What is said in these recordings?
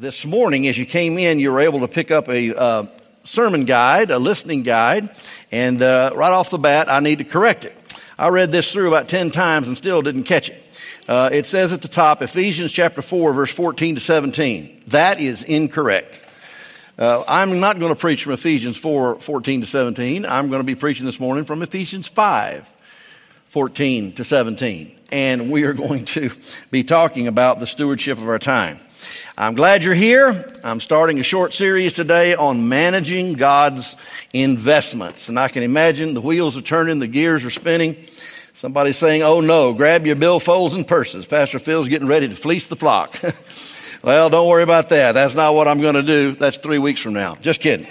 This morning, as you came in, you were able to pick up a uh, sermon guide, a listening guide, and uh, right off the bat, I need to correct it. I read this through about 10 times and still didn't catch it. Uh, it says at the top, Ephesians chapter 4, verse 14 to 17. That is incorrect. Uh, I'm not going to preach from Ephesians 4, 14 to 17. I'm going to be preaching this morning from Ephesians 5, 14 to 17. And we are going to be talking about the stewardship of our time. I'm glad you're here. I'm starting a short series today on managing God's investments. And I can imagine the wheels are turning, the gears are spinning. Somebody's saying, oh no, grab your billfolds and purses. Pastor Phil's getting ready to fleece the flock. well, don't worry about that. That's not what I'm going to do. That's three weeks from now. Just kidding.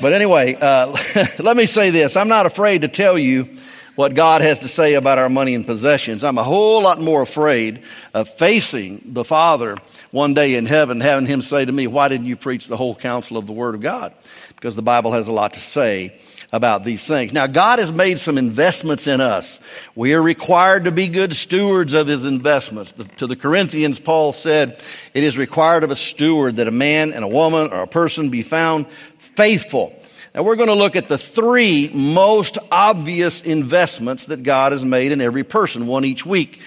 But anyway, uh, let me say this. I'm not afraid to tell you what God has to say about our money and possessions. I'm a whole lot more afraid of facing the Father one day in heaven, having Him say to me, Why didn't you preach the whole counsel of the Word of God? Because the Bible has a lot to say about these things. Now, God has made some investments in us. We are required to be good stewards of His investments. To the Corinthians, Paul said, It is required of a steward that a man and a woman or a person be found faithful. Now we're going to look at the three most obvious investments that God has made in every person, one each week.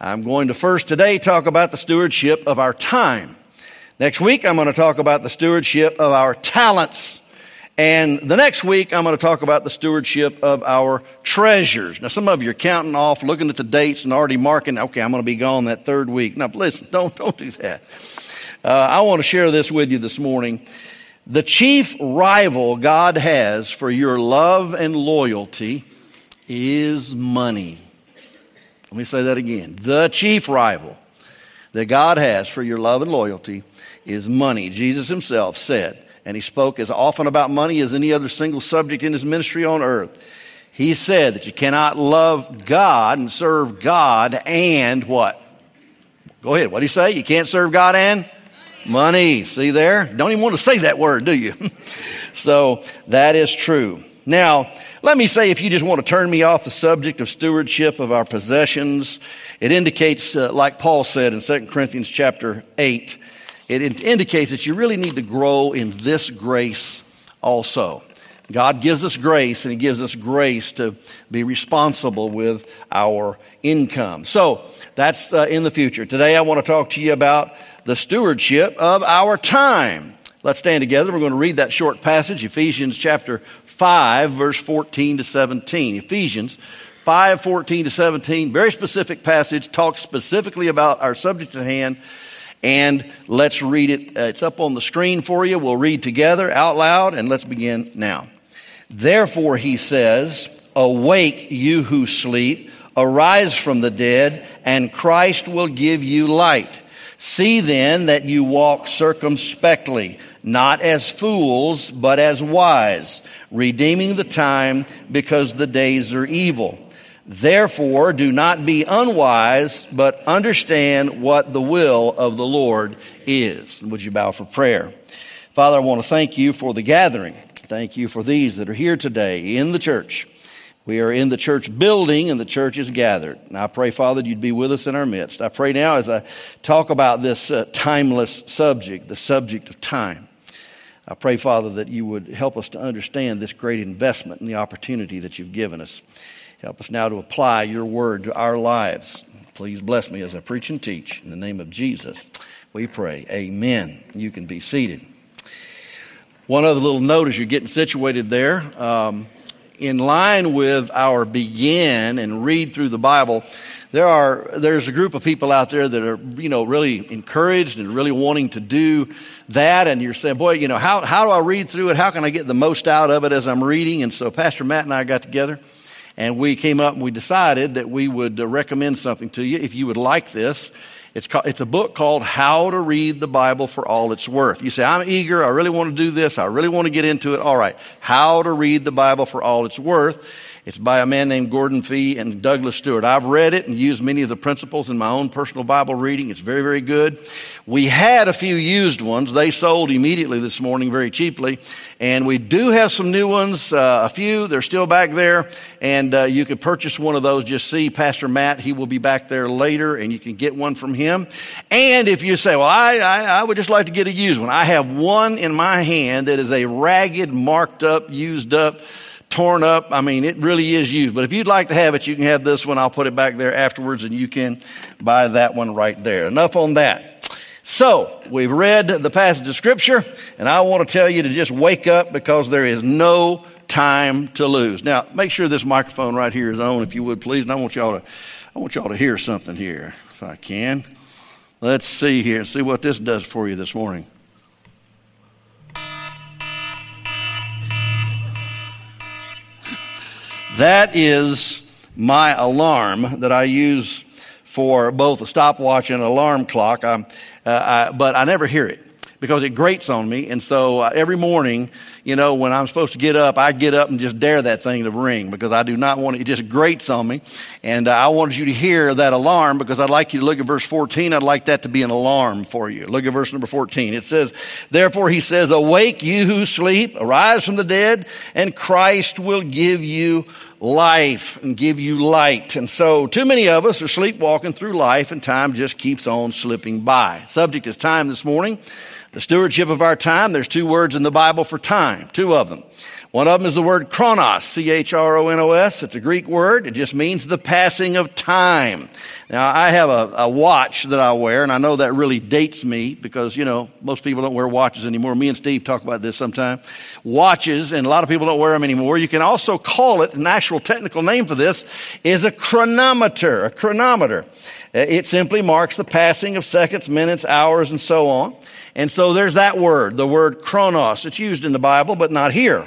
I'm going to first today talk about the stewardship of our time. Next week, I'm going to talk about the stewardship of our talents. And the next week, I'm going to talk about the stewardship of our treasures. Now, some of you are counting off, looking at the dates and already marking, okay, I'm going to be gone that third week. Now, listen, don't, don't do that. Uh, I want to share this with you this morning. The chief rival God has for your love and loyalty is money. Let me say that again. The chief rival that God has for your love and loyalty is money. Jesus himself said, and he spoke as often about money as any other single subject in his ministry on earth. He said that you cannot love God and serve God and what? Go ahead. What do you say? You can't serve God and Money. See there? Don't even want to say that word, do you? so that is true. Now, let me say if you just want to turn me off the subject of stewardship of our possessions, it indicates, uh, like Paul said in 2 Corinthians chapter 8, it indicates that you really need to grow in this grace also. God gives us grace and He gives us grace to be responsible with our income. So that's uh, in the future. Today I want to talk to you about the stewardship of our time. Let's stand together. We're going to read that short passage, Ephesians chapter 5, verse 14 to 17. Ephesians 5, 14 to 17, very specific passage, talks specifically about our subject at hand. And let's read it. Uh, it's up on the screen for you. We'll read together out loud, and let's begin now. Therefore, he says, Awake, you who sleep, arise from the dead, and Christ will give you light. See then that you walk circumspectly, not as fools, but as wise, redeeming the time because the days are evil. Therefore, do not be unwise, but understand what the will of the Lord is. Would you bow for prayer? Father, I want to thank you for the gathering. Thank you for these that are here today in the church. We are in the church building and the church is gathered. And I pray, Father, you'd be with us in our midst. I pray now as I talk about this uh, timeless subject, the subject of time. I pray, Father, that you would help us to understand this great investment and the opportunity that you've given us. Help us now to apply your word to our lives. Please bless me as I preach and teach. In the name of Jesus, we pray. Amen. You can be seated. One other little note as you're getting situated there. Um, in line with our begin and read through the Bible, there are there's a group of people out there that are you know really encouraged and really wanting to do that. And you're saying boy you know how, how do i read through it? How can i get the most out of it as i'm reading? And so pastor matt and i got together and we came up and we decided that we would uh, recommend something to you if you would like this it's, called, it's a book called How to Read the Bible for All It's Worth. You say, I'm eager. I really want to do this. I really want to get into it. All right. How to Read the Bible for All It's Worth. It's by a man named Gordon Fee and Douglas Stuart. I've read it and used many of the principles in my own personal Bible reading. It's very, very good. We had a few used ones. They sold immediately this morning very cheaply. And we do have some new ones, uh, a few. They're still back there. And uh, you could purchase one of those. Just see Pastor Matt. He will be back there later and you can get one from him. And if you say, well, I, I, I would just like to get a used one. I have one in my hand that is a ragged, marked up, used up, torn up. I mean, it really is used. But if you'd like to have it, you can have this one. I'll put it back there afterwards and you can buy that one right there. Enough on that. So, we've read the passage of scripture and I want to tell you to just wake up because there is no time to lose. Now, make sure this microphone right here is on if you would please. And I want y'all to, I want y'all to hear something here if I can. Let's see here and see what this does for you this morning. That is my alarm that I use for both a stopwatch and an alarm clock. Uh, I, but I never hear it because it grates on me. And so uh, every morning, you know, when I'm supposed to get up, I get up and just dare that thing to ring because I do not want it. It just grates on me. And uh, I wanted you to hear that alarm because I'd like you to look at verse 14. I'd like that to be an alarm for you. Look at verse number 14. It says, Therefore he says, Awake you who sleep, arise from the dead, and Christ will give you life and give you light. And so too many of us are sleepwalking through life and time just keeps on slipping by. Subject is time this morning. The stewardship of our time, there's two words in the Bible for time, two of them. One of them is the word chronos, C-H-R-O-N-O-S. It's a Greek word. It just means the passing of time. Now, I have a, a, watch that I wear, and I know that really dates me because, you know, most people don't wear watches anymore. Me and Steve talk about this sometime. Watches, and a lot of people don't wear them anymore. You can also call it, an actual technical name for this is a chronometer, a chronometer. Uh, it simply marks the passing of seconds, minutes, hours, and so on. And so there's that word, the word chronos. It's used in the Bible, but not here.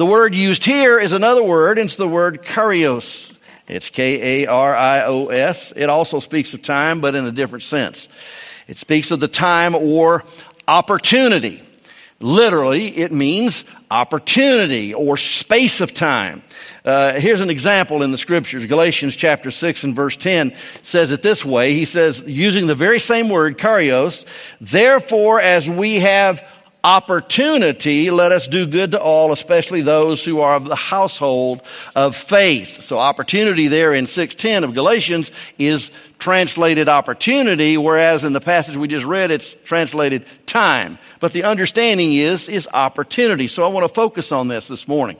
The word used here is another word, it's the word karios. It's K A R I O S. It also speaks of time, but in a different sense. It speaks of the time or opportunity. Literally, it means opportunity or space of time. Uh, here's an example in the scriptures. Galatians chapter 6 and verse 10 says it this way. He says, using the very same word, karios, therefore as we have opportunity, let us do good to all, especially those who are of the household of faith. So opportunity there in 610 of Galatians is translated opportunity, whereas in the passage we just read, it's translated time. But the understanding is, is opportunity. So I want to focus on this this morning.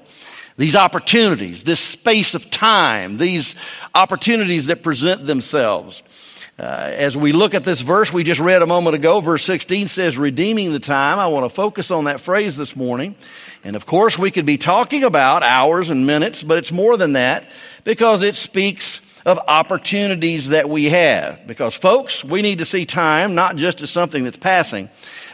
These opportunities, this space of time, these opportunities that present themselves. Uh, as we look at this verse we just read a moment ago, verse 16 says, redeeming the time. I want to focus on that phrase this morning. And of course, we could be talking about hours and minutes, but it's more than that because it speaks of opportunities that we have. Because folks, we need to see time not just as something that's passing,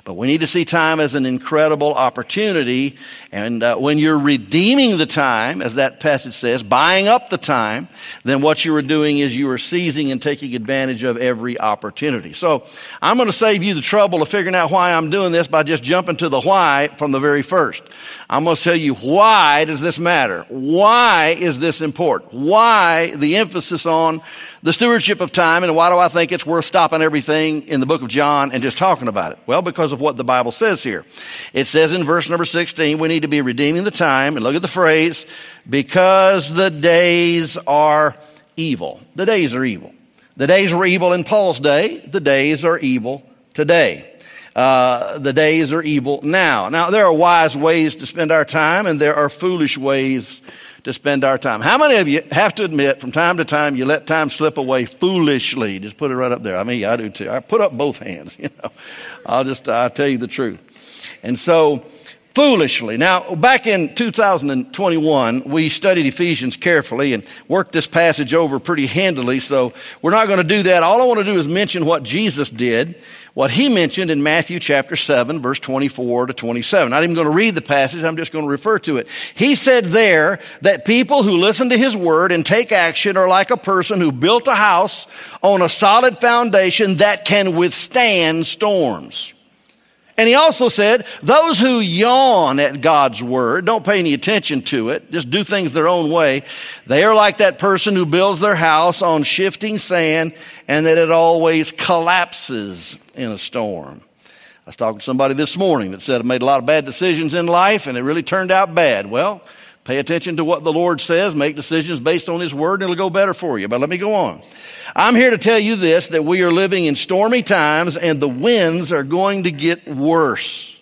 but we need to see time as an incredible opportunity. And uh, when you're redeeming the time, as that passage says, buying up the time, then what you are doing is you are seizing and taking advantage of every opportunity. So I'm going to save you the trouble of figuring out why I'm doing this by just jumping to the why from the very first. I'm going to tell you why does this matter? Why is this important? Why the emphasis on the stewardship of time and why do I think it's worth stopping everything in the book of John and just talking about it? Well, because of what the Bible says here. It says in verse number 16, we need to be redeeming the time and look at the phrase, because the days are evil. The days are evil. The days were evil in Paul's day. The days are evil today. Uh, the days are evil now. Now, there are wise ways to spend our time and there are foolish ways to spend our time. How many of you have to admit from time to time you let time slip away foolishly? Just put it right up there. I mean, I do too. I put up both hands, you know. I'll just, I'll tell you the truth. And so, foolishly. Now, back in 2021, we studied Ephesians carefully and worked this passage over pretty handily, so we're not going to do that. All I want to do is mention what Jesus did what he mentioned in Matthew chapter 7, verse 24 to 27. Not even going to read the passage, I'm just going to refer to it. He said there that people who listen to his word and take action are like a person who built a house on a solid foundation that can withstand storms. And he also said, those who yawn at God's word, don't pay any attention to it, just do things their own way, they are like that person who builds their house on shifting sand and that it always collapses in a storm. I was talking to somebody this morning that said I made a lot of bad decisions in life and it really turned out bad. Well, Pay attention to what the Lord says. Make decisions based on His Word and it'll go better for you. But let me go on. I'm here to tell you this, that we are living in stormy times and the winds are going to get worse.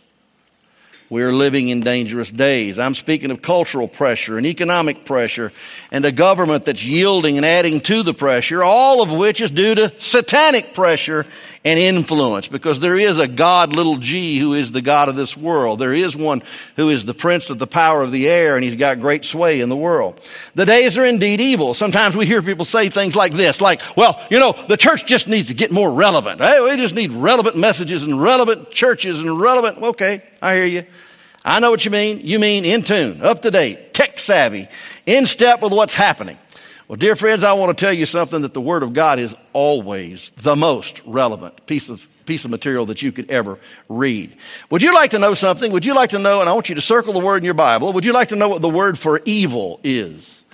We are living in dangerous days. I'm speaking of cultural pressure and economic pressure and a government that's yielding and adding to the pressure, all of which is due to satanic pressure and influence because there is a God, little g, who is the God of this world. There is one who is the prince of the power of the air and he's got great sway in the world. The days are indeed evil. Sometimes we hear people say things like this, like, well, you know, the church just needs to get more relevant. Hey, we just need relevant messages and relevant churches and relevant, okay, I hear you. I know what you mean. You mean in tune, up to date, tech savvy, in step with what's happening. Well, dear friends, I want to tell you something that the Word of God is always the most relevant piece of piece of material that you could ever read. Would you like to know something? Would you like to know, and I want you to circle the word in your Bible, would you like to know what the word for evil is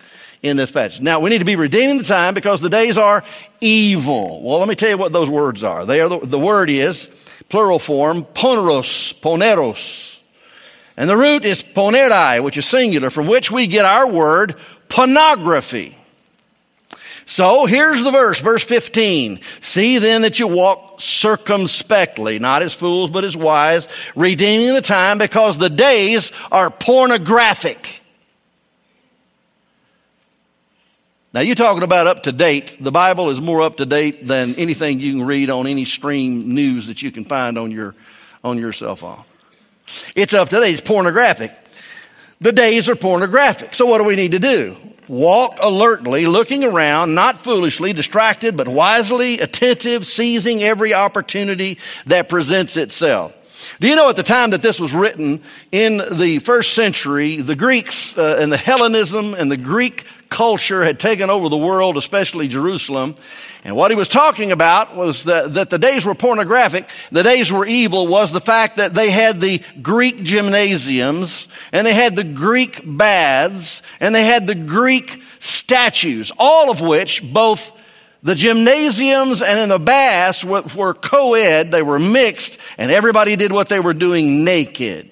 in this passage? Now, we need to be redeeming the time because the days are evil. Well, let me tell you what those words are. They are the, the word is, plural form, poneros, poneros. And the root is ponerai, which is singular, from which we get our word pornography. So here's the verse, verse 15. See then that you walk circumspectly, not as fools, but as wise, redeeming the time because the days are pornographic. Now you're talking about up to date. The Bible is more up to date than anything you can read on any stream news that you can find on your, on your cell phone. It's up to date. It's pornographic. The days are pornographic. So what do we need to do? Walk alertly, looking around, not foolishly, distracted, but wisely, attentive, seizing every opportunity that presents itself. Do you know at the time that this was written in the first century, the Greeks uh, and the Hellenism and the Greek culture had taken over the world, especially Jerusalem. And what he was talking about was that, that the days were pornographic, the days were evil was the fact that they had the Greek gymnasiums and they had the Greek baths and they had the Greek statues, all of which both the gymnasiums and in the baths were, were co-ed, they were mixed, and everybody did what they were doing naked.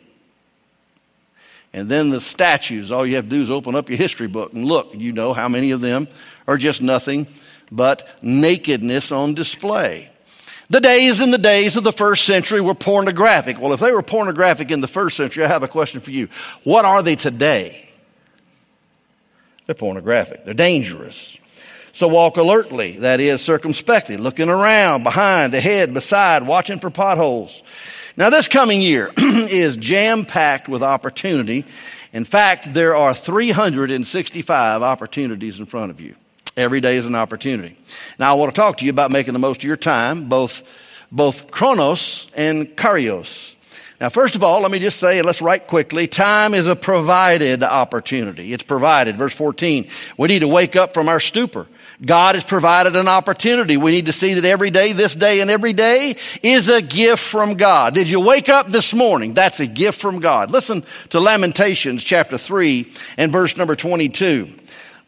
And then the statues, all you have to do is open up your history book and look. You know how many of them are just nothing but nakedness on display. The days in the days of the first century were pornographic. Well, if they were pornographic in the first century, I have a question for you. What are they today? They're pornographic. They're dangerous. So walk alertly, that is circumspectly, looking around, behind, ahead, beside, watching for potholes. Now this coming year is jam packed with opportunity. In fact, there are 365 opportunities in front of you. Every day is an opportunity. Now I want to talk to you about making the most of your time, both, both chronos and kairos. Now, first of all, let me just say, let's write quickly. Time is a provided opportunity. It's provided. Verse 14. We need to wake up from our stupor. God has provided an opportunity. We need to see that every day, this day and every day is a gift from God. Did you wake up this morning? That's a gift from God. Listen to Lamentations chapter 3 and verse number 22.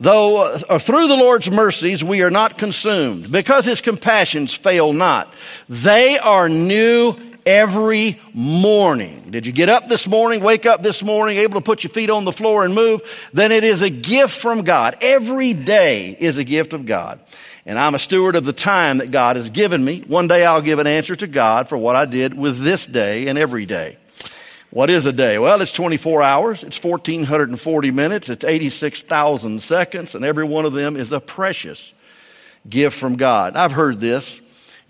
Though uh, through the Lord's mercies we are not consumed, because his compassions fail not. They are new every morning. Did you get up this morning, wake up this morning, able to put your feet on the floor and move? Then it is a gift from God. Every day is a gift of God. And I'm a steward of the time that God has given me. One day I'll give an answer to God for what I did with this day and every day. What is a day? Well, it's 24 hours. It's 1440 minutes. It's 86,000 seconds. And every one of them is a precious gift from God. I've heard this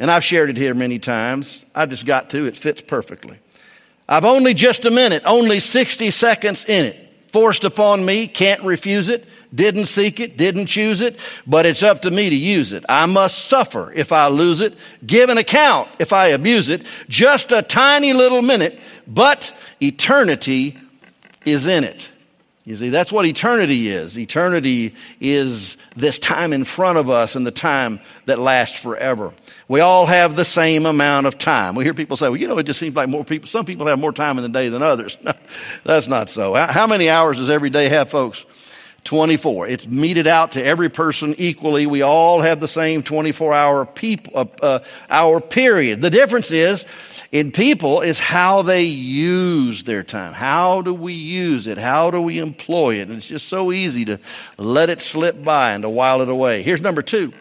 and I've shared it here many times. I just got to. It fits perfectly. I've only just a minute, only 60 seconds in it. Forced upon me, can't refuse it, didn't seek it, didn't choose it, but it's up to me to use it. I must suffer if I lose it, give an account if I abuse it. Just a tiny little minute, but eternity is in it. You see, that's what eternity is. Eternity is this time in front of us and the time that lasts forever. We all have the same amount of time. We hear people say, well, you know, it just seems like more people, some people have more time in the day than others. that's not so. How many hours does every day have, folks? 24. It's meted out to every person equally. We all have the same 24 hour uh, uh, hour period. The difference is, in people is how they use their time. How do we use it? How do we employ it? And it's just so easy to let it slip by and to while it away. Here's number two.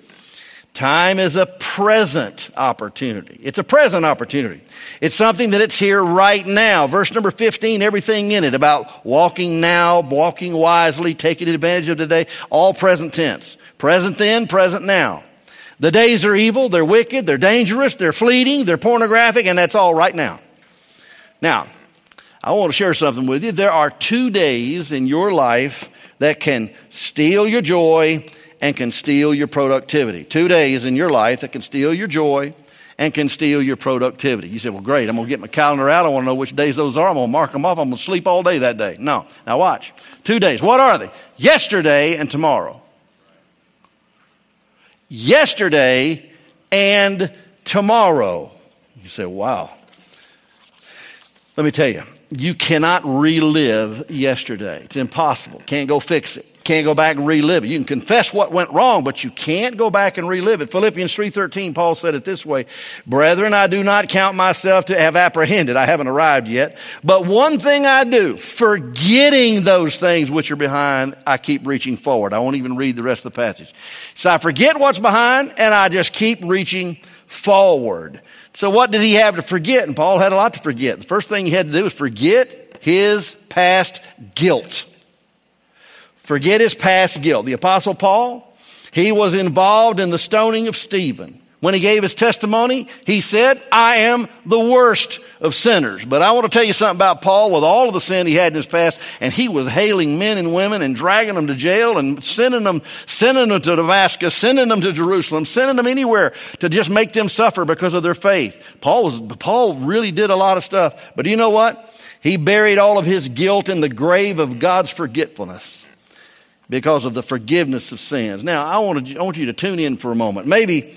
Time is a present opportunity. It's a present opportunity. It's something that it's here right now. Verse number 15, everything in it about walking now, walking wisely, taking advantage of today, all present tense. Present then, present now. The days are evil, they're wicked, they're dangerous, they're fleeting, they're pornographic, and that's all right now. Now, I want to share something with you. There are two days in your life that can steal your joy and can steal your productivity. Two days in your life that can steal your joy and can steal your productivity. You say, well, great, I'm going to get my calendar out. I want to know which days those are. I'm going to mark them off. I'm going to sleep all day that day. No. Now watch. Two days. What are they? Yesterday and tomorrow yesterday and tomorrow. You say, wow. Let me tell you, you cannot relive yesterday. It's impossible. Can't go fix it. Can't go back and relive it. You can confess what went wrong, but you can't go back and relive it. Philippians 3.13, Paul said it this way, Brethren, I do not count myself to have apprehended. I haven't arrived yet. But one thing I do, forgetting those things which are behind, I keep reaching forward. I won't even read the rest of the passage. So I forget what's behind and I just keep reaching forward. So what did he have to forget? And Paul had a lot to forget. The first thing he had to do was forget his past guilt. Forget his past guilt. The apostle Paul, he was involved in the stoning of Stephen. When he gave his testimony, he said, I am the worst of sinners. But I want to tell you something about Paul with all of the sin he had in his past, and he was hailing men and women and dragging them to jail and sending them, sending them to Damascus, sending them to Jerusalem, sending them anywhere to just make them suffer because of their faith. Paul was, Paul really did a lot of stuff. But you know what? He buried all of his guilt in the grave of God's forgetfulness because of the forgiveness of sins. Now, I want, to, I want you to tune in for a moment. Maybe,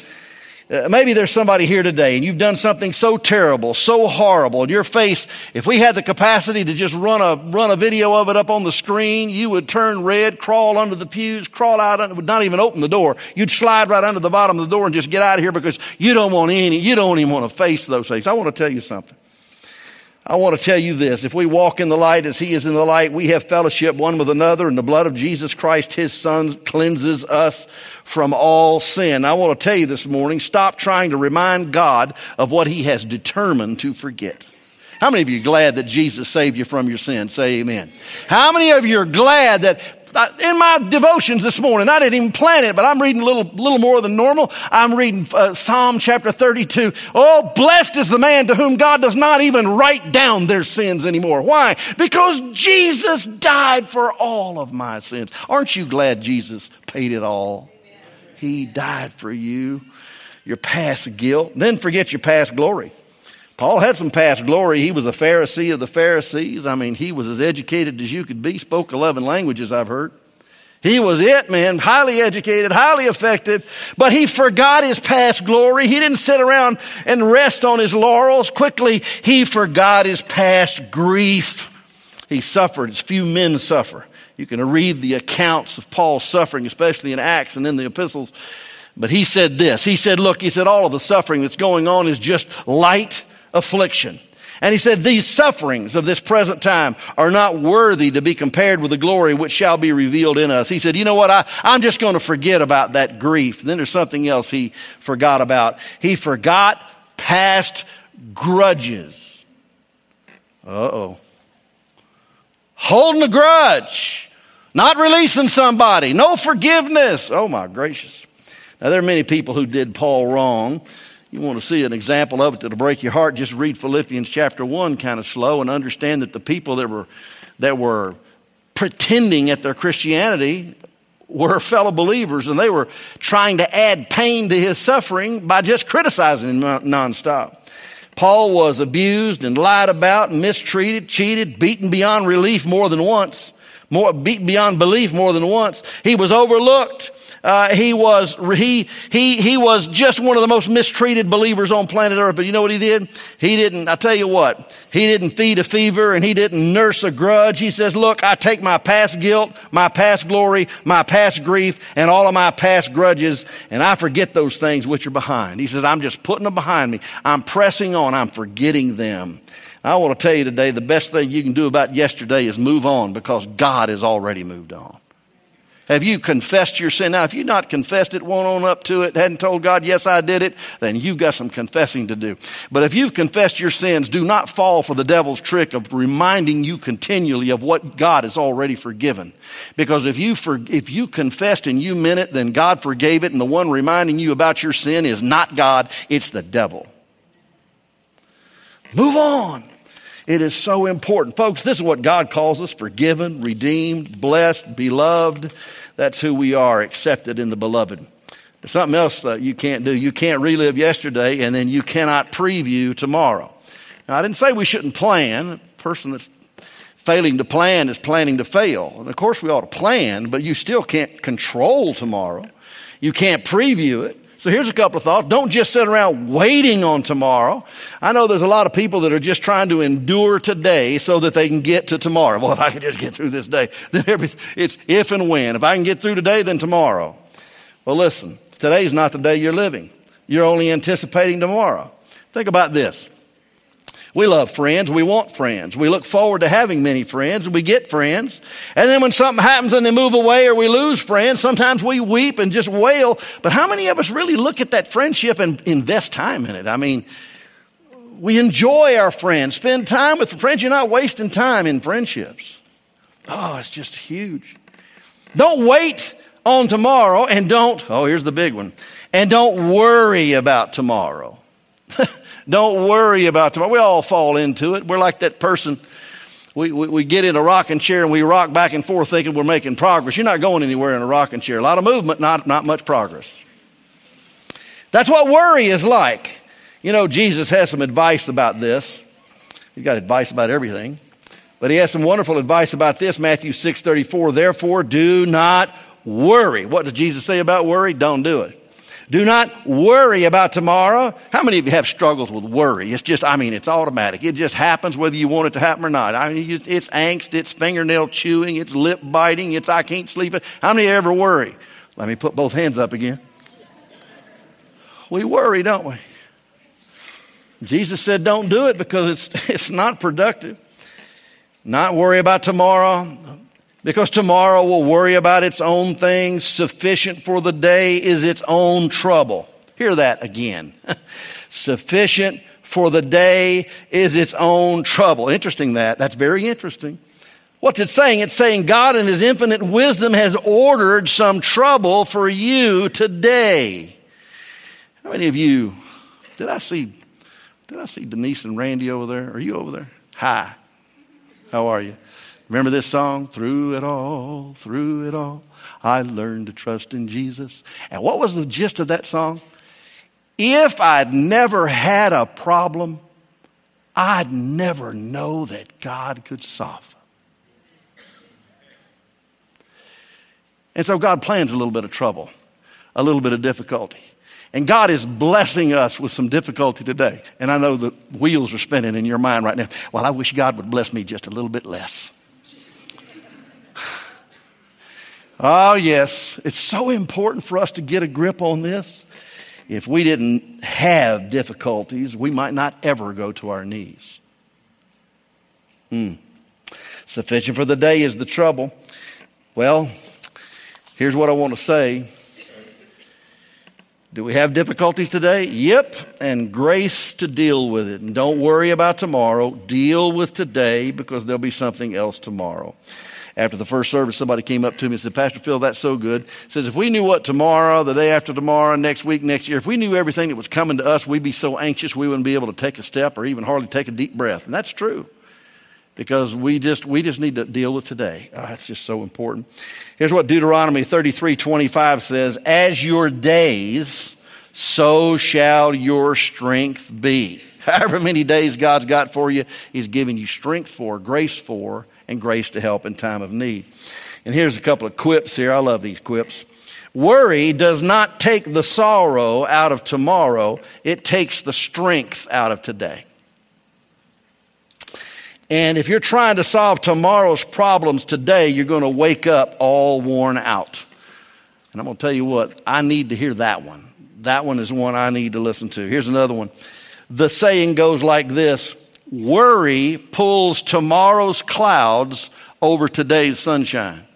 uh, maybe there's somebody here today and you've done something so terrible, so horrible, and your face, if we had the capacity to just run a, run a video of it up on the screen, you would turn red, crawl under the pews, crawl out, would not even open the door. You'd slide right under the bottom of the door and just get out of here because you don't want any, you don't even want to face those things. I want to tell you something. I want to tell you this. If we walk in the light as he is in the light, we have fellowship one with another and the blood of Jesus Christ, his son, cleanses us from all sin. I want to tell you this morning, stop trying to remind God of what he has determined to forget. How many of you are glad that Jesus saved you from your sin? Say amen. How many of you are glad that in my devotions this morning, I didn't even plan it, but I'm reading a little, little more than normal. I'm reading uh, Psalm chapter 32. Oh, blessed is the man to whom God does not even write down their sins anymore. Why? Because Jesus died for all of my sins. Aren't you glad Jesus paid it all? He died for you, your past guilt. Then forget your past glory. Paul had some past glory. He was a Pharisee of the Pharisees. I mean, he was as educated as you could be, spoke 11 languages, I've heard. He was it, man, highly educated, highly effective, but he forgot his past glory. He didn't sit around and rest on his laurels. Quickly, he forgot his past grief. He suffered as few men suffer. You can read the accounts of Paul's suffering, especially in Acts and in the epistles. But he said this. He said, look, he said, all of the suffering that's going on is just light affliction. And he said, These sufferings of this present time are not worthy to be compared with the glory which shall be revealed in us. He said, You know what? I, I'm just going to forget about that grief. then there's something else he forgot about. He forgot past grudges. Uh oh. Holding a grudge, not releasing somebody, no forgiveness. Oh my gracious. Now, there are many people who did Paul wrong you want to see an example of it that'll break your heart, just read Philippians chapter 1 kind of slow and understand that the people that were, that were pretending at their Christianity were fellow believers and they were trying to add pain to his suffering by just criticizing him nonstop. Paul was abused and lied about and mistreated, cheated, beaten beyond relief more than once. More, beyond belief more than once. He was overlooked. Uh, he was he he he was just one of the most mistreated believers on planet Earth. But you know what he did? He didn't. I tell you what. He didn't feed a fever and he didn't nurse a grudge. He says, "Look, I take my past guilt, my past glory, my past grief, and all of my past grudges, and I forget those things which are behind." He says, "I'm just putting them behind me. I'm pressing on. I'm forgetting them." I want to tell you today the best thing you can do about yesterday is move on because God has already moved on. Have you confessed your sin? Now, if you've not confessed it, won't own up to it, hadn't told God, yes, I did it, then you've got some confessing to do. But if you've confessed your sins, do not fall for the devil's trick of reminding you continually of what God has already forgiven. Because if you, for, if you confessed and you meant it, then God forgave it, and the one reminding you about your sin is not God, it's the devil. Move on. It is so important. Folks, this is what God calls us forgiven, redeemed, blessed, beloved. That's who we are, accepted in the beloved. There's something else that you can't do. You can't relive yesterday, and then you cannot preview tomorrow. Now, I didn't say we shouldn't plan. A person that's failing to plan is planning to fail. And of course, we ought to plan, but you still can't control tomorrow. You can't preview it. So here's a couple of thoughts. Don't just sit around waiting on tomorrow. I know there's a lot of people that are just trying to endure today so that they can get to tomorrow. Well, if I can just get through this day, then it's if and when. If I can get through today, then tomorrow. Well, listen, today's not the day you're living. You're only anticipating tomorrow. Think about this. We love friends. We want friends. We look forward to having many friends and we get friends. And then when something happens and they move away or we lose friends, sometimes we weep and just wail. But how many of us really look at that friendship and invest time in it? I mean, we enjoy our friends, spend time with friends. You're not wasting time in friendships. Oh, it's just huge. Don't wait on tomorrow and don't, oh, here's the big one, and don't worry about tomorrow. Don't worry about tomorrow. We all fall into it. We're like that person. We, we, we, get in a rocking chair and we rock back and forth thinking we're making progress. You're not going anywhere in a rocking chair. A lot of movement, not, not much progress. That's what worry is like. You know, Jesus has some advice about this. He's got advice about everything. But he has some wonderful advice about this. Matthew 6 34. Therefore, do not worry. What did Jesus say about worry? Don't do it. Do not worry about tomorrow. How many of you have struggles with worry? It's just, I mean, it's automatic. It just happens whether you want it to happen or not. I mean, it's angst, it's fingernail chewing, it's lip biting, it's I can't sleep. How many ever worry? Let me put both hands up again. We worry, don't we? Jesus said, don't do it because it's, it's not productive. Not worry about tomorrow because tomorrow will worry about its own things. Sufficient for the day is its own trouble. Hear that again. Sufficient for the day is its own trouble. Interesting that. That's very interesting. What's it saying? It's saying God in His infinite wisdom has ordered some trouble for you today. How many of you, did I see, did I see Denise and Randy over there? Are you over there? Hi. How are you? Remember this song? Through it all, through it all, I learned to trust in Jesus. And what was the gist of that song? If I'd never had a problem, I'd never know that God could solve them. And so God plans a little bit of trouble, a little bit of difficulty. And God is blessing us with some difficulty today. And I know the wheels are spinning in your mind right now. Well, I wish God would bless me just a little bit less. Oh, yes. It's so important for us to get a grip on this. If we didn't have difficulties, we might not ever go to our knees. Hmm. Sufficient for the day is the trouble. Well, here's what I want to say. Do we have difficulties today? Yep, and grace to deal with it. And don't worry about tomorrow. Deal with today because there'll be something else tomorrow after the first service, somebody came up to me and said, Pastor Phil, that's so good. Says, if we knew what tomorrow, the day after tomorrow, next week, next year, if we knew everything that was coming to us, we'd be so anxious we wouldn't be able to take a step or even hardly take a deep breath. And that's true because we just, we just need to deal with today. Oh, that's just so important. Here's what Deuteronomy 33 25 says As your days, so shall your strength be. However many days God's got for you, He's giving you strength for, grace for, and grace to help in time of need. And here's a couple of quips here. I love these quips. Worry does not take the sorrow out of tomorrow, it takes the strength out of today. And if you're trying to solve tomorrow's problems today, you're going to wake up all worn out. And I'm going to tell you what, I need to hear that one. That one is one I need to listen to. Here's another one. The saying goes like this Worry pulls tomorrow's clouds over today's sunshine.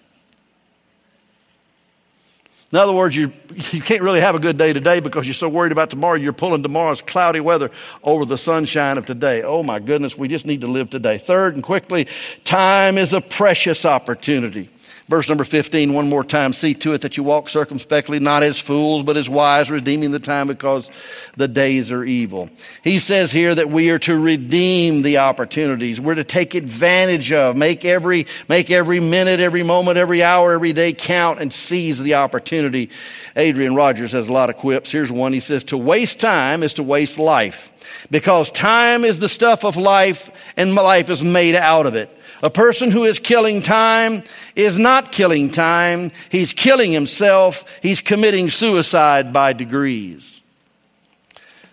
In other words, you, you can't really have a good day today because you're so worried about tomorrow. You're pulling tomorrow's cloudy weather over the sunshine of today. Oh my goodness, we just need to live today. Third and quickly, time is a precious opportunity. Verse number 15, one more time. See to it that you walk circumspectly, not as fools, but as wise, redeeming the time because the days are evil. He says here that we are to redeem the opportunities. We're to take advantage of, make every, make every minute, every moment, every hour, every day count and seize the opportunity. Adrian Rogers has a lot of quips. Here's one. He says, to waste time is to waste life because time is the stuff of life and life is made out of it. A person who is killing time is not killing time. He's killing himself. He's committing suicide by degrees.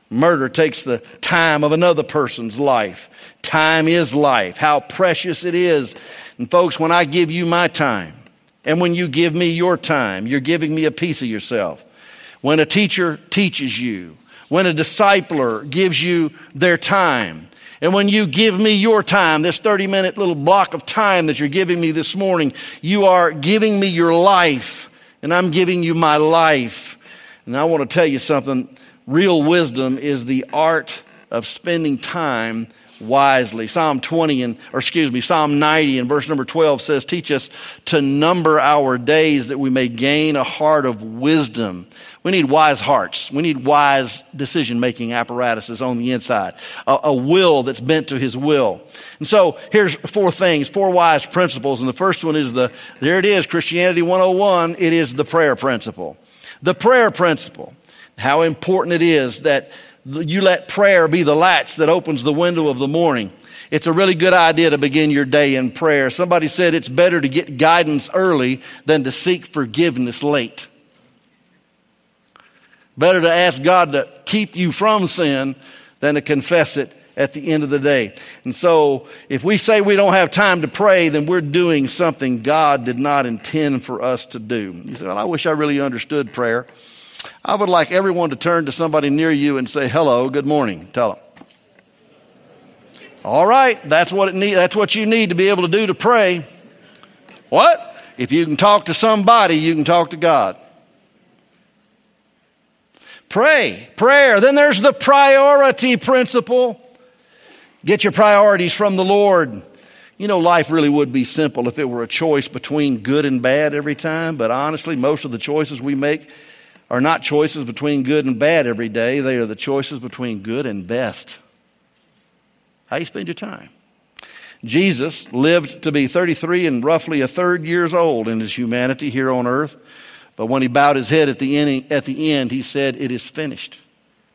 Murder takes the time of another person's life. Time is life. How precious it is. And folks, when I give you my time, and when you give me your time, you're giving me a piece of yourself. When a teacher teaches you, when a discipler gives you their time, and when you give me your time, this 30 minute little block of time that you're giving me this morning, you are giving me your life, and I'm giving you my life. And I want to tell you something. Real wisdom is the art of spending time wisely. Psalm 20 and, or excuse me, Psalm 90 and verse number 12 says, teach us to number our days that we may gain a heart of wisdom. We need wise hearts. We need wise decision making apparatuses on the inside, a, a will that's bent to his will. And so here's four things, four wise principles. And the first one is the, there it is, Christianity 101. It is the prayer principle. The prayer principle. How important it is that you let prayer be the latch that opens the window of the morning. It's a really good idea to begin your day in prayer. Somebody said it's better to get guidance early than to seek forgiveness late. Better to ask God to keep you from sin than to confess it at the end of the day. And so, if we say we don't have time to pray, then we're doing something God did not intend for us to do. You say, Well, I wish I really understood prayer. I would like everyone to turn to somebody near you and say, hello, good morning. Tell them. All right, that's what it need, that's what you need to be able to do to pray. What? If you can talk to somebody, you can talk to God. Pray, prayer. Then there's the priority principle. Get your priorities from the Lord. You know, life really would be simple if it were a choice between good and bad every time, but honestly, most of the choices we make are not choices between good and bad every day, they are the choices between good and best. How you spend your time. Jesus lived to be 33 and roughly a third years old in his humanity here on earth. But when he bowed his head at the end, at the end he said, It is finished.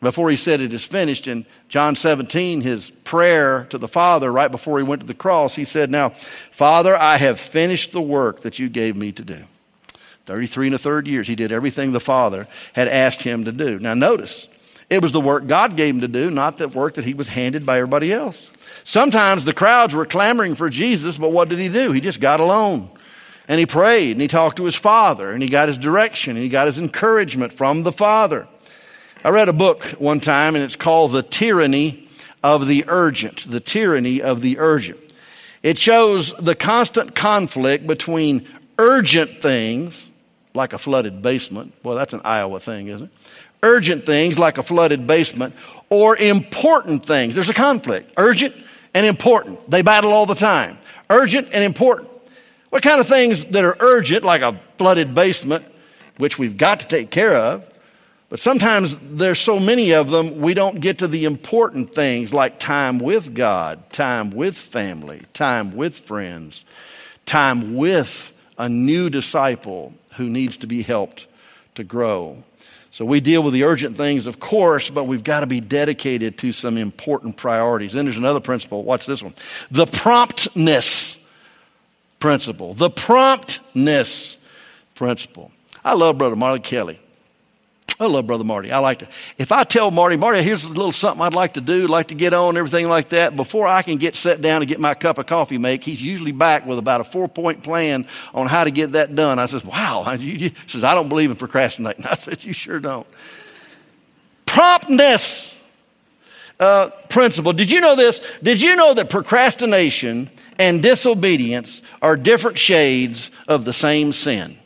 Before he said it is finished, in John 17, his prayer to the Father right before he went to the cross, he said, Now, Father, I have finished the work that you gave me to do. 33 and a third years. He did everything the Father had asked him to do. Now, notice, it was the work God gave him to do, not the work that he was handed by everybody else. Sometimes the crowds were clamoring for Jesus, but what did he do? He just got alone. And he prayed and he talked to his father and he got his direction and he got his encouragement from the father. I read a book one time and it's called The Tyranny of the Urgent. The Tyranny of the Urgent. It shows the constant conflict between urgent things like a flooded basement. Well, that's an Iowa thing, isn't it? Urgent things like a flooded basement or important things. There's a conflict. Urgent and important. They battle all the time. Urgent and important. What kind of things that are urgent, like a flooded basement, which we've got to take care of, but sometimes there's so many of them, we don't get to the important things like time with God, time with family, time with friends, time with a new disciple who needs to be helped to grow. So we deal with the urgent things, of course, but we've got to be dedicated to some important priorities. Then there's another principle. Watch this one. The promptness principle, the promptness principle. I love Brother Marty Kelly. I love Brother Marty. I like to, if I tell Marty, Marty, here's a little something I'd like to do, like to get on, everything like that, before I can get set down and get my cup of coffee make, he's usually back with about a four point plan on how to get that done. I says, wow. He says, I don't believe in procrastinating. I said, you sure don't. Promptness uh, principle. Did you know this? Did you know that procrastination and disobedience are different shades of the same sin?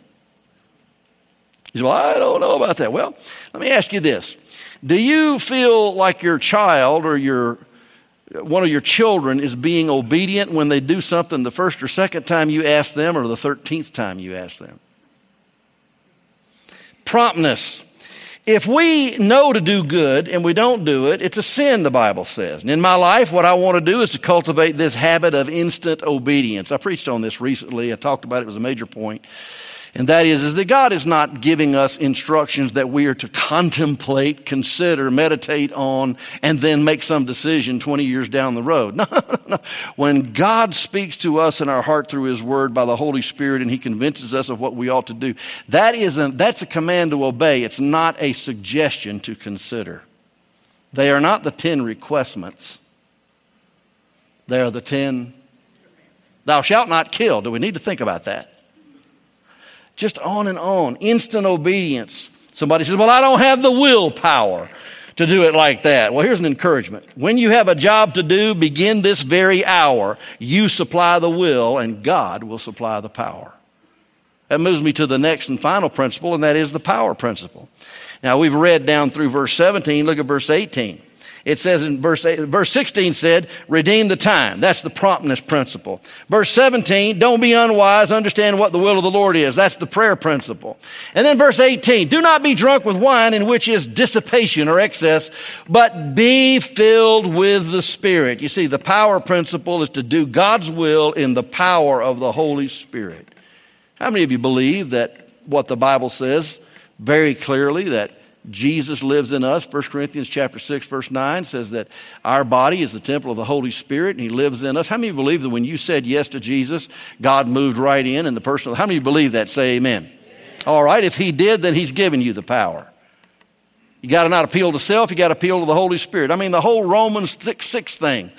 You say, well, I don't know about that. Well, let me ask you this. Do you feel like your child or your one of your children is being obedient when they do something the first or second time you ask them or the 13th time you ask them? Promptness. If we know to do good and we don't do it, it's a sin, the Bible says. And in my life, what I want to do is to cultivate this habit of instant obedience. I preached on this recently. I talked about it. It was a major point. And that is, is that God is not giving us instructions that we are to contemplate, consider, meditate on, and then make some decision 20 years down the road. No, no, no. When God speaks to us in our heart through His Word by the Holy Spirit and He convinces us of what we ought to do, that isn't, that's a command to obey. It's not a suggestion to consider. They are not the 10 requestments. They are the 10, thou shalt not kill. Do we need to think about that? Just on and on. Instant obedience. Somebody says, Well, I don't have the willpower to do it like that. Well, here's an encouragement. When you have a job to do, begin this very hour. You supply the will, and God will supply the power. That moves me to the next and final principle, and that is the power principle. Now, we've read down through verse 17. Look at verse 18. It says in verse, 8, verse 16 said, redeem the time. That's the promptness principle. Verse 17, don't be unwise, understand what the will of the Lord is. That's the prayer principle. And then verse 18, do not be drunk with wine in which is dissipation or excess, but be filled with the Spirit. You see, the power principle is to do God's will in the power of the Holy Spirit. How many of you believe that what the Bible says very clearly that Jesus lives in us. 1 Corinthians chapter 6 verse 9 says that our body is the temple of the Holy Spirit and he lives in us. How many believe that when you said yes to Jesus, God moved right in and the person How many believe that? Say amen. amen. All right, if he did, then he's given you the power. You got to not appeal to self, you got to appeal to the Holy Spirit. I mean the whole Romans 6, 6 thing.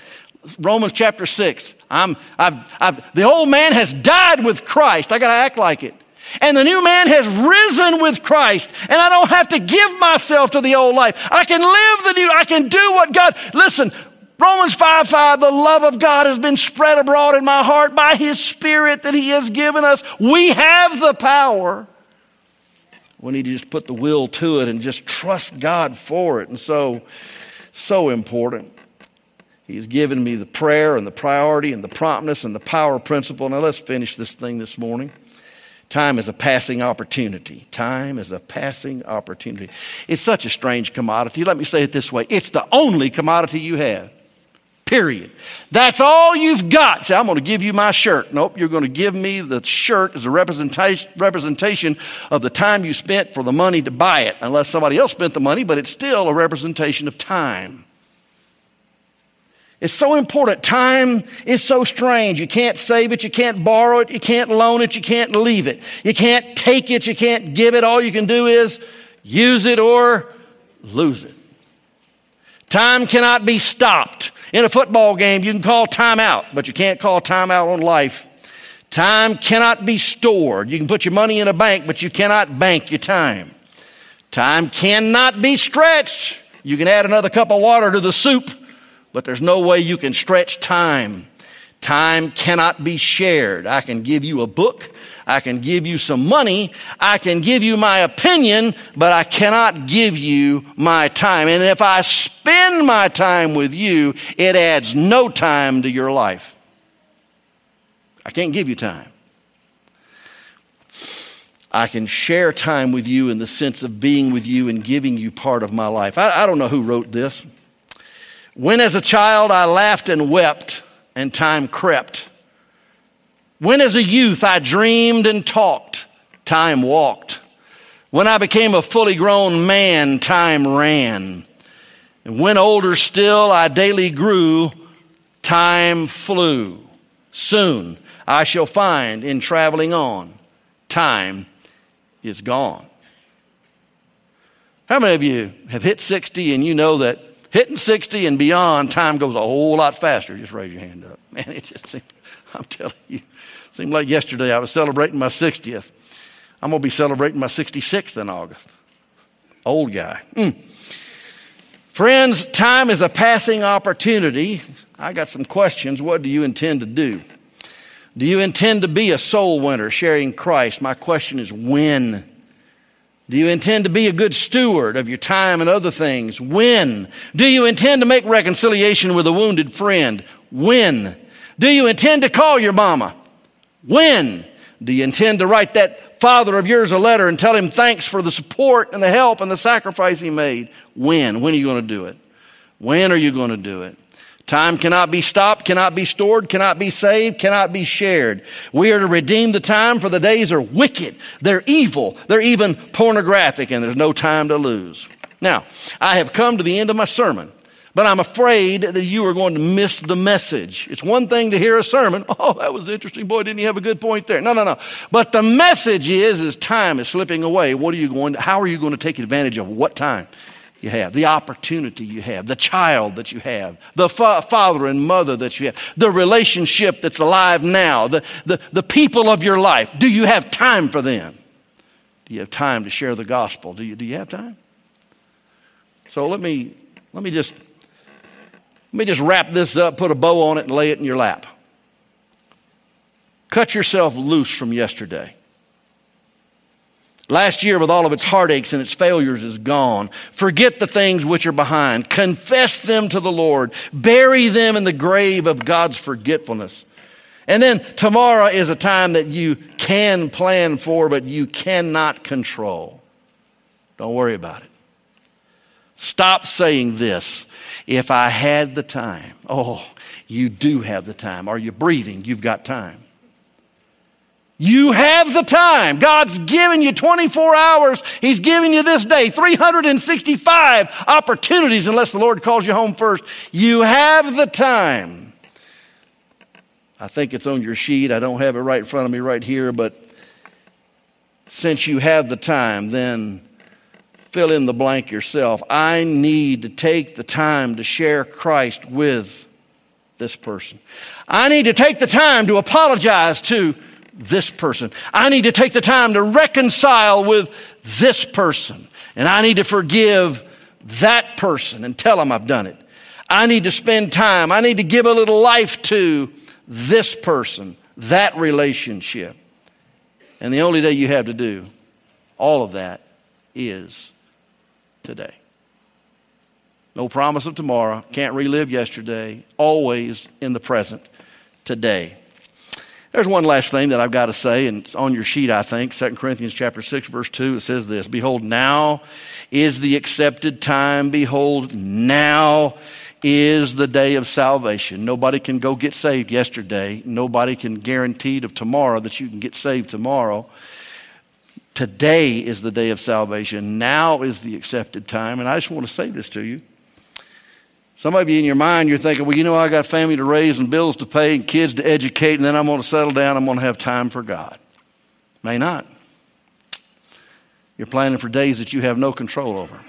Romans chapter 6. I'm, I've, I've, the old man has died with Christ. I got to act like it. And the new man has risen with Christ. And I don't have to give myself to the old life. I can live the new, I can do what God, listen, Romans 5 5, the love of God has been spread abroad in my heart by His Spirit that He has given us. We have the power. We need to just put the will to it and just trust God for it. And so, so important. He's given me the prayer and the priority and the promptness and the power principle. Now let's finish this thing this morning. Time is a passing opportunity. Time is a passing opportunity. It's such a strange commodity. Let me say it this way it's the only commodity you have. Period. That's all you've got. Say, I'm going to give you my shirt. Nope, you're going to give me the shirt as a representation, representation of the time you spent for the money to buy it, unless somebody else spent the money, but it's still a representation of time. It's so important. Time is so strange. You can't save it. You can't borrow it. You can't loan it. You can't leave it. You can't take it. You can't give it. All you can do is use it or lose it. Time cannot be stopped. In a football game, you can call timeout, but you can't call timeout on life. Time cannot be stored. You can put your money in a bank, but you cannot bank your time. Time cannot be stretched. You can add another cup of water to the soup, but there's no way you can stretch time. Time cannot be shared. I can give you a book. I can give you some money. I can give you my opinion, but I cannot give you my time. And if I spend my time with you, it adds no time to your life. I can't give you time. I can share time with you in the sense of being with you and giving you part of my life. I, I don't know who wrote this. When as a child I laughed and wept and time crept. When as a youth I dreamed and talked, time walked. When I became a fully grown man, time ran. And when older still I daily grew, time flew. Soon I shall find in traveling on. Time is gone. How many of you have hit 60 and you know that hitting 60 and beyond, time goes a whole lot faster? Just raise your hand up. Man, it just seems, I'm telling you, seemed like yesterday I was celebrating my 60th. I'm going to be celebrating my 66th in August. Old guy. Mm. Friends, time is a passing opportunity. I got some questions. What do you intend to do? Do you intend to be a soul winner sharing Christ? My question is when? Do you intend to be a good steward of your time and other things? When? Do you intend to make reconciliation with a wounded friend? When? Do you intend to call your mama? When? Do you intend to write that father of yours a letter and tell him thanks for the support and the help and the sacrifice he made? When? When are you going to do it? When are you going to do it? Time cannot be stopped, cannot be stored, cannot be saved, cannot be shared. We are to redeem the time for the days are wicked. They're evil. They're even pornographic and there's no time to lose. Now, I have come to the end of my sermon, but I'm afraid that you are going to miss the message. It's one thing to hear a sermon. Oh, that was interesting. Boy, didn't he have a good point there? No, no, no. But the message is, is time is slipping away. What are you going to, how are you going to take advantage of what time? You have, the opportunity you have, the child that you have, the fa- father and mother that you have, the relationship that's alive now, the, the, the people of your life. Do you have time for them? Do you have time to share the gospel? Do you, do you have time? So let me, let me just let me just wrap this up, put a bow on it, and lay it in your lap. Cut yourself loose from yesterday. Last year, with all of its heartaches and its failures, is gone. Forget the things which are behind. Confess them to the Lord. Bury them in the grave of God's forgetfulness. And then tomorrow is a time that you can plan for, but you cannot control. Don't worry about it. Stop saying this. If I had the time. Oh, you do have the time. Are you breathing? You've got time. You have the time. God's given you 24 hours. He's given you this day, 365 opportunities, unless the Lord calls you home first. You have the time. I think it's on your sheet. I don't have it right in front of me right here, but since you have the time, then fill in the blank yourself. I need to take the time to share Christ with this person. I need to take the time to apologize to this person. I need to take the time to reconcile with this person. And I need to forgive that person and tell them I've done it. I need to spend time. I need to give a little life to this person, that relationship. And the only day you have to do all of that is today. No promise of tomorrow. Can't relive yesterday. Always in the present today. There's one last thing that I've got to say, and it's on your sheet, I think. 2 Corinthians chapter 6, verse 2, it says this Behold, now is the accepted time. Behold, now is the day of salvation. Nobody can go get saved yesterday. Nobody can guarantee to tomorrow that you can get saved tomorrow. Today is the day of salvation. Now is the accepted time. And I just want to say this to you. Some of you in your mind, you're thinking, well, you know, I got family to raise and bills to pay and kids to educate, and then I'm going to settle down. I'm going to have time for God. May not. You're planning for days that you have no control over.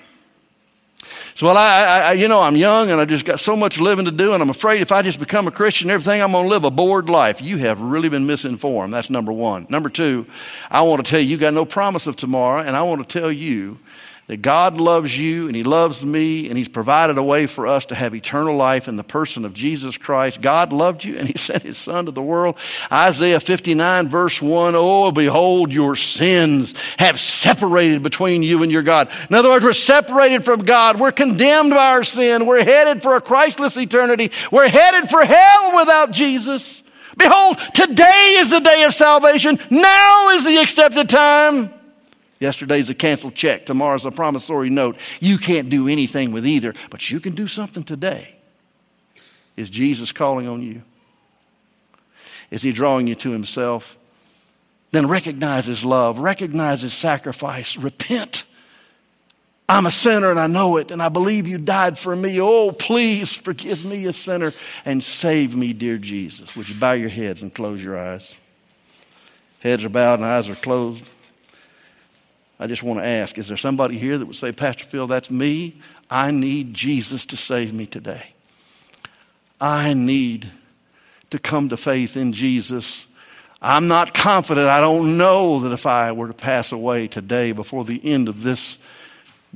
So, well, I, I, you know, I'm young and I just got so much living to do, and I'm afraid if I just become a Christian everything, I'm going to live a bored life. You have really been misinformed. That's number one. Number two, I want to tell you, you got no promise of tomorrow, and I want to tell you that God loves you and He loves me and He's provided a way for us to have eternal life in the person of Jesus Christ. God loved you and He sent His Son to the world. Isaiah 59 verse 1, Oh, behold, your sins have separated between you and your God. In other words, we're separated from God. We're condemned by our sin. We're headed for a Christless eternity. We're headed for hell without Jesus. Behold, today is the day of salvation. Now is the accepted time. Yesterday's a canceled check. Tomorrow's a promissory note. You can't do anything with either, but you can do something today. Is Jesus calling on you? Is he drawing you to himself? Then recognize his love, recognize his sacrifice, repent, I'm a sinner and I know it, and I believe you died for me. Oh, please forgive me, a sinner, and save me, dear Jesus. Would you bow your heads and close your eyes? Heads are bowed and eyes are closed. I just want to ask is there somebody here that would say, Pastor Phil, that's me? I need Jesus to save me today. I need to come to faith in Jesus. I'm not confident. I don't know that if I were to pass away today before the end of this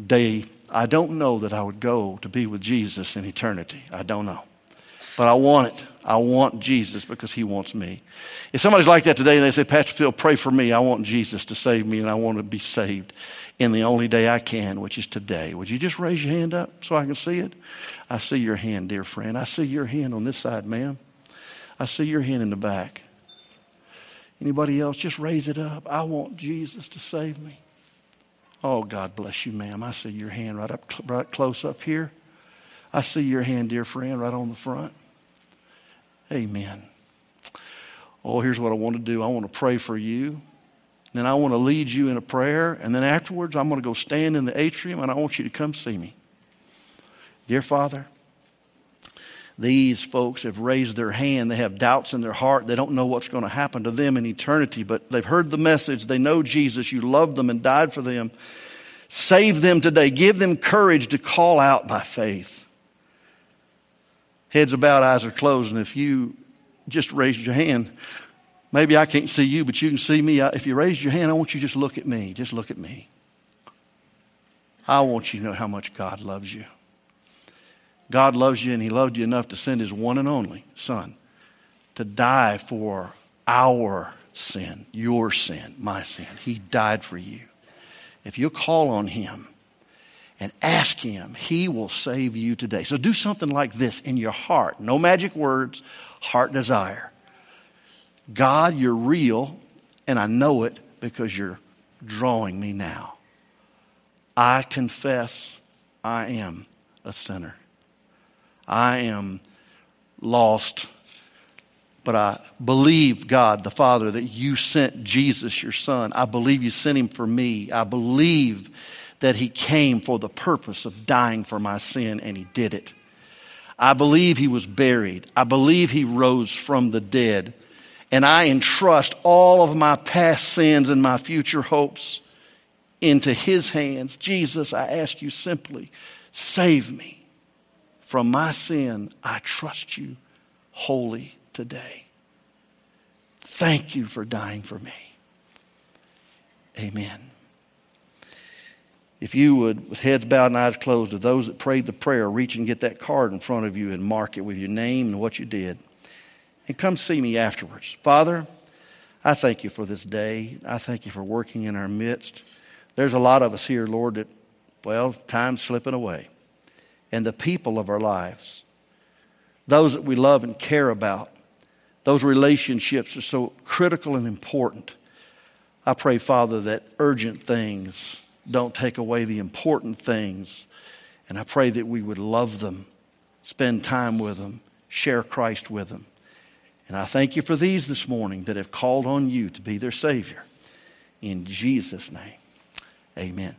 day, I don't know that I would go to be with Jesus in eternity. I don't know. But I want it. I want Jesus because he wants me. If somebody's like that today and they say, Pastor Phil, pray for me. I want Jesus to save me and I want to be saved in the only day I can, which is today. Would you just raise your hand up so I can see it? I see your hand, dear friend. I see your hand on this side, ma'am. I see your hand in the back. Anybody else? Just raise it up. I want Jesus to save me. Oh, God bless you, ma'am. I see your hand right up, right close up here. I see your hand, dear friend, right on the front. Amen. Oh, here's what I want to do. I want to pray for you. Then I want to lead you in a prayer. And then afterwards, I'm going to go stand in the atrium and I want you to come see me. Dear Father, these folks have raised their hand. They have doubts in their heart. They don't know what's going to happen to them in eternity, but they've heard the message. They know Jesus. You loved them and died for them. Save them today. Give them courage to call out by faith. Heads about, eyes are closed, and if you just raised your hand, maybe I can't see you, but you can see me. If you raised your hand, I want you to just look at me. Just look at me. I want you to know how much God loves you. God loves you, and He loved you enough to send His one and only Son to die for our sin, your sin, my sin. He died for you. If you call on Him and ask Him, He will save you today. So do something like this in your heart. No magic words, heart desire. God, you're real, and I know it because you're drawing me now. I confess I am a sinner. I am lost, but I believe, God the Father, that you sent Jesus, your Son. I believe you sent him for me. I believe that he came for the purpose of dying for my sin, and he did it. I believe he was buried. I believe he rose from the dead. And I entrust all of my past sins and my future hopes into his hands. Jesus, I ask you simply, save me from my sin, I trust you wholly today. Thank you for dying for me. Amen. If you would, with heads bowed and eyes closed, to those that prayed the prayer, reach and get that card in front of you and mark it with your name and what you did. And come see me afterwards. Father, I thank you for this day. I thank you for working in our midst. There's a lot of us here, Lord, that, well, time's slipping away and the people of our lives, those that we love and care about. Those relationships are so critical and important. I pray, Father, that urgent things don't take away the important things. And I pray that we would love them, spend time with them, share Christ with them. And I thank you for these this morning that have called on you to be their Savior. In Jesus' name, amen.